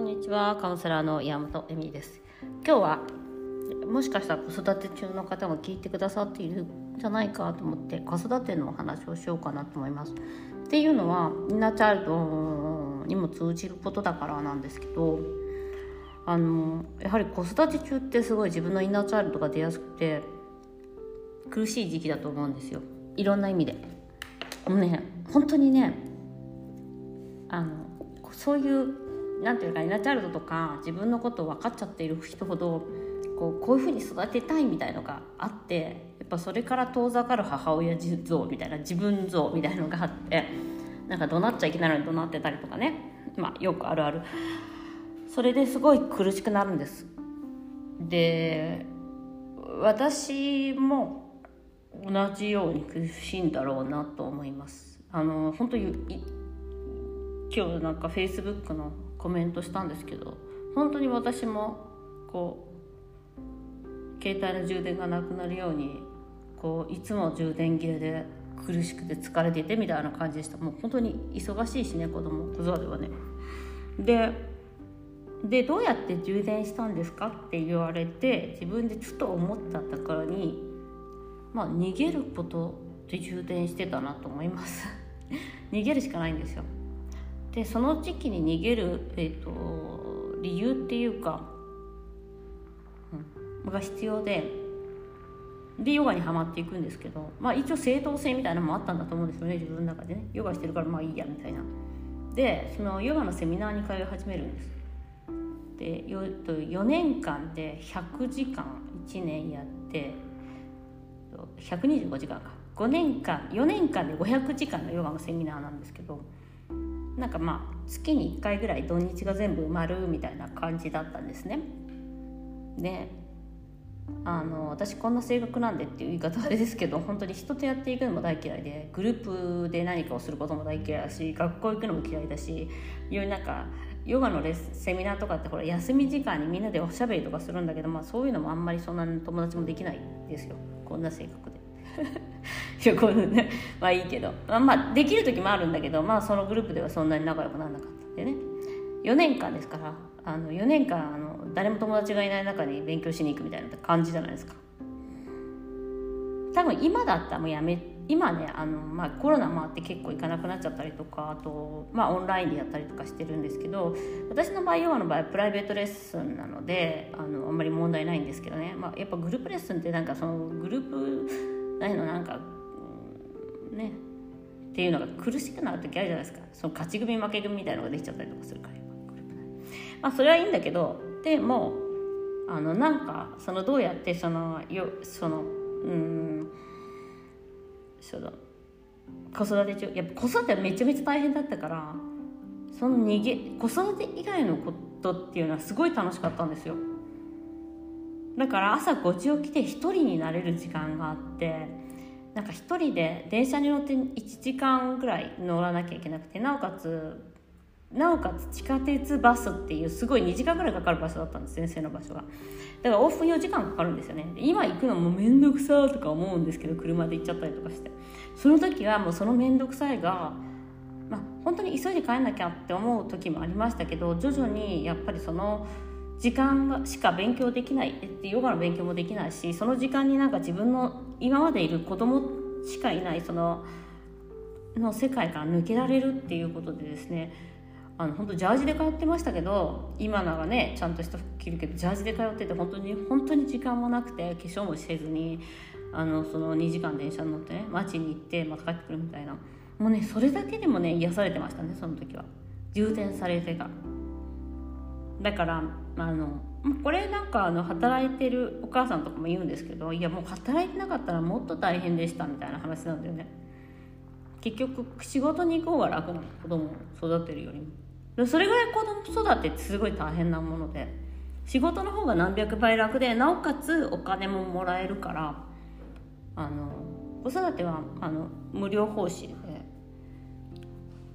こんにちはカウンセラーの山本恵美です。今日はもしかしたら子育て中の方も聞いてくださっているんじゃないかと思って子育てのお話をしようかなと思います。っていうのはインナーチャイルドにも通じることだからなんですけどあのやはり子育て中ってすごい自分のインナーチャイルドが出やすくて苦しい時期だと思うんですよ。いろんな意味で。もうね本当にねあのそういうなんていうかイナチャイルドとか自分のことを分かっちゃっている人ほどこうこういうふうに育てたいみたいのがあってやっぱそれから遠ざかる母親像みたいな自分像みたいのがあってなんか怒鳴っちゃいけないのに怒鳴ってたりとかね。まあよくあるある。それですごい苦しくなるんです。で私も同じように苦しいんだろうなと思います。あの本当に今日なんかフェイスブックのコメントしたんですけど本当に私もこう携帯の充電がなくなるようにこういつも充電切れで苦しくて疲れててみたいな感じでした。もう本当に忙しいしね子供。子育てはね。ででどうやって充電したんですかって言われて自分でふと思ったところにまあ逃げることで充電してたなと思います。逃げるしかないんですよ。でその時期に逃げる、えーと、理由っていうか、うん、が必要ででヨガにはまっていくんですけど、まあ、一応正当性みたいなのもあったんだと思うんですよね自分の中でね。ヨガしてるからまあいいやみたいな。でそのヨガのセミナーに通い始めるんですで4年間で100時間1年やって125時間か。5年間4年間で500時間のヨガのセミナーなんですけどなんかまあ月に1回ぐらい土日が全部埋まるみたいな感じだったんですね。であの私こんな性格なんでっていう言い方あれですけど本当に人とやっていくのも大嫌いでグループで何かをすることも大嫌いだし学校行くのも嫌いだしいうなんかヨガのレスセミナーとかってほら休み時間にみんなでおしゃべりとかするんだけど、まあ、そういうのもあんまりそんな友達もできないですよこんな性格で。いやこうねまあいいけど。まあできる時もあるんだけどまあそのグループではそんなに仲良くならなかったんでね。4年間ですからあの4年間あの誰も友達がいない中に勉強しに行くみたいな感じじゃないですか。多分今だったらもうやめ今ねあの、まあ、コロナもあって結構行かなくなっちゃったりとかあと、まあ、オンラインでやったりとかしてるんですけど私の場合ヨガの場合プライベートレッスンなのであのあんまり問題ないんですけどね、まあ、やっぱグループレッスンってなんかそのグループないのなんかね。っていうのが苦しくなる時あるじゃないですか。その勝ち組負け組みたいなのができちゃったりとかするから。まあそれはいいんだけどでもあのなんかそのどうやってそのよそのうんその子育て中やっぱ子育てはめちゃめちゃ大変だったからその逃げ子育て以外のことっていうのはすごい楽しかったんですよ。だから朝5時起きで1人になれる時間があってなんか1人で電車に乗って1時間ぐらい乗らなきゃいけなくてなおかつなおかつ地下鉄バスっていうすごい2時間ぐらいかかる場所だったんです先生の場所が。だから往復4時間かかるんですよね。今行くのも面倒くさとか思うんですけど車で行っちゃったりとかして。その時はもうその面倒くさいがまあ本当に急いで帰んなきゃって思う時もありましたけど徐々にやっぱりその時間しか勉強できないヨガの勉強もできないしその時間になんか自分の今までいる子供しかいないそのの世界から抜けられるっていうことでですねあの本当ジャージで通ってましたけど今ならねちゃんとした服着るけどジャージで通ってて本当に本当に時間もなくて化粧もせずにあのその2時間電車に乗ってね街に行ってまた帰ってくるみたいな。もうねそれだけでもね癒されてましたねその時は。充填されてが。だからあのこれなんかあの働いてるお母さんとかも言うんですけどいやもう働いてなかったらもっと大変でしたみたいな話なんだよね。結局仕事に行こうが楽なの子供を育てるよりも。それぐらい子供育てってすごい大変なもので仕事の方が何百倍楽でなおかつお金ももらえるからあの子育てはあの無料奉仕で。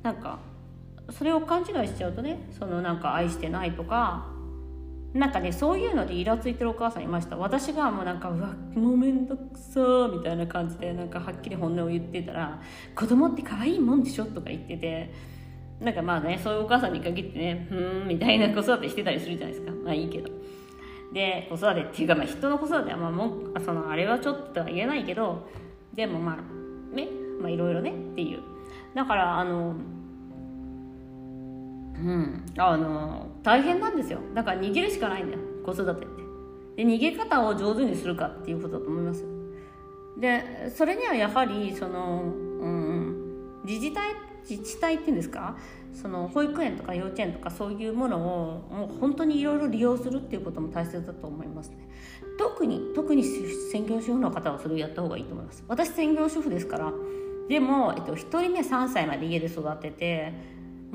なんかそれを勘違いしちゃうとねそのなんか愛してないとかなんかねそういうのでイラついてるお母さんいました。私がもうなんかうわもうめんどくさみたいな感じでなんかはっきり本音を言ってたら子供って可愛いもんでしょとか言っててなんかまあねそういうお母さんに限ってねふーんみたいな子育てしてたりするじゃないですか。まあいいけど。で子育てっていうか、まあ、人の子育てはまあもそのあれはちょっとは言えないけどでもまあねまあいろいろねっていう。だからあのうん。あの大変なんですよ。だから逃げるしかないんだよ。子育てって。で逃げ方を上手にするかっていうことだと思いますでそれにはやはりその、うん、自治体自治体っていうんですか？その保育園とか幼稚園とかそういうものをもう本当にいろいろ利用するっていうことも大切だと思いますね。特に特に専業主婦の方はそれをやった方がいいと思います。私専業主婦ですから。でも、えっと、1人目3歳まで家で育てて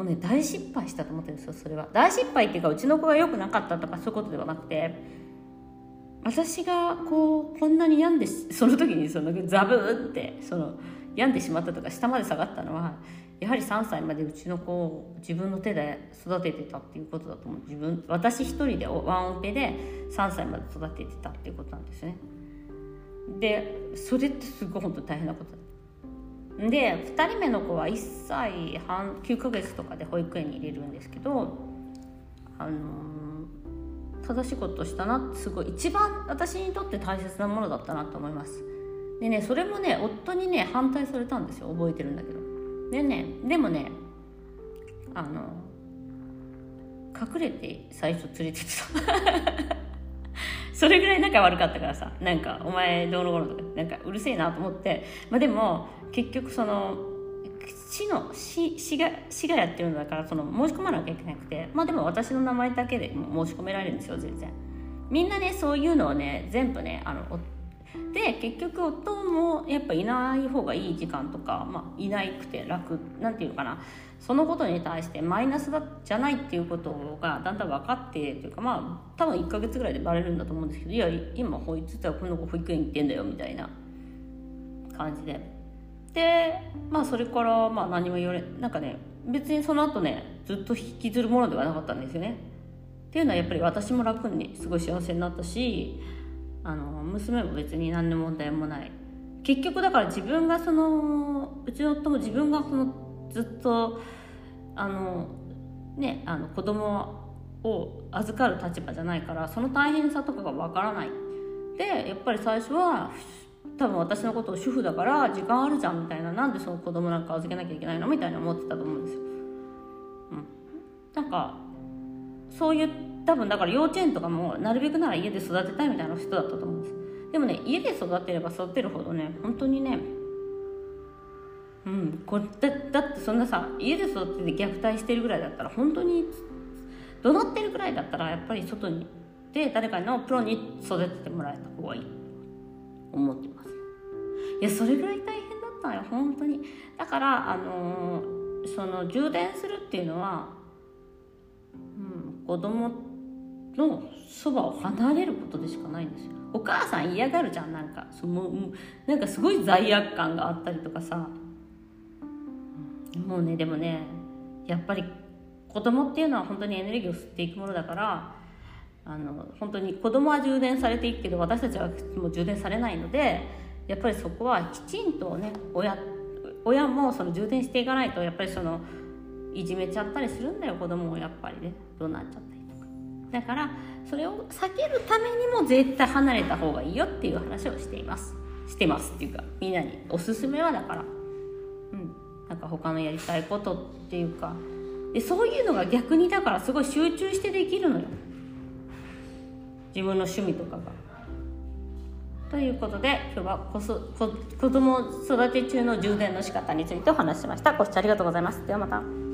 もうね大失敗したと思ってるんですよそれは。大失敗っていうかうちの子が良くなかったとかそういうことではなくて。私がこうこんなに病んでその時にそのザブーってその病んでしまったとか下まで下がったのはやはり3歳までうちの子を自分の手で育ててたっていうことだと思う。自分私一人でワンオペで3歳まで育ててたっていうことなんですね。でそれってすごい本当に大変なことだで2人目の子は1歳半9ヶ月とかで保育園に入れるんですけどあのー、正しいことしたなってすごい一番私にとって大切なものだったなと思います。でねそれもね夫にね反対されたんですよ。覚えてるんだけど。でねでもねあの隠れて最初連れてった。それぐらい仲悪かったからさ。なんかお前どうのこうのとか。なんかうるせえなと思って。まあでも結局その市の市市が市がやってるんだからその申し込まなきゃいけなくて。まあでも私の名前だけで申し込められるんですよ全然。みんなねそういうのをね全部ねあので結局夫もやっぱいない方がいい時間とか、まあ、いなくて楽なんていうのかな。そのことに対してマイナスだじゃないっていうことがだんだん分かってというかまあ多分1ヶ月ぐらいでバレるんだと思うんですけどいや今保育ってこの子保育園行ってんだよみたいな感じで。でまあそれからまあ何も言われなんかね別にその後ねずっと引きずるものではなかったんですよね。っていうのはやっぱり私も楽にすごい幸せになったしあの娘も別に何の問題もない。結局だから自分がそのうちの夫も自分がそのずっとあのねあの子供を預かる立場じゃないからその大変さとかがわからない。でやっぱり最初は多分私のことを主婦だから時間あるじゃんみたいな。なんでその子供なんか預けなきゃいけないのみたいな思ってたと思うんですよ。うん、なんかそういう多分だから幼稚園とかもなるべくなら家で育てたいみたいな人だったと思うんです。でもね家で育てれば育てるほどね本当にねうんこだだってそんなさ家で育てて虐待してるぐらいだったら本当に怒鳴ってるぐらいだったらやっぱり外にで誰かのプロに育ててもらえた方がいい。思ってます。いやそれぐらい大変だったのよ本当に。だからあのー、その充電するっていうのは、子供のそばを離れることでしかないんですよ。お母さん嫌がるじゃんなんか。そのなんかすごい罪悪感があったりとかさ。もうねでもねやっぱり子供っていうのは本当にエネルギーを吸っていくものだからあの本当に子供は充電されていくけど私たちはもう充電されないのでやっぱりそこはきちんとね親親もその充電していかないとやっぱりそのいじめちゃったりするんだよ子供をやっぱりね。どうなっちゃったりとかだからそれを避けるためにも絶対離れた方がいいよっていう話をしていますしてますっていうかみんなにおすすめはだからうんなんか他のやりたいことっていうかでそういうのが逆にだからすごい集中してできるのよ自分の趣味とかが。ということで今日は子子供育て中の充電の仕方についてお話ししました。ご視聴ありがとうございます。ではまた。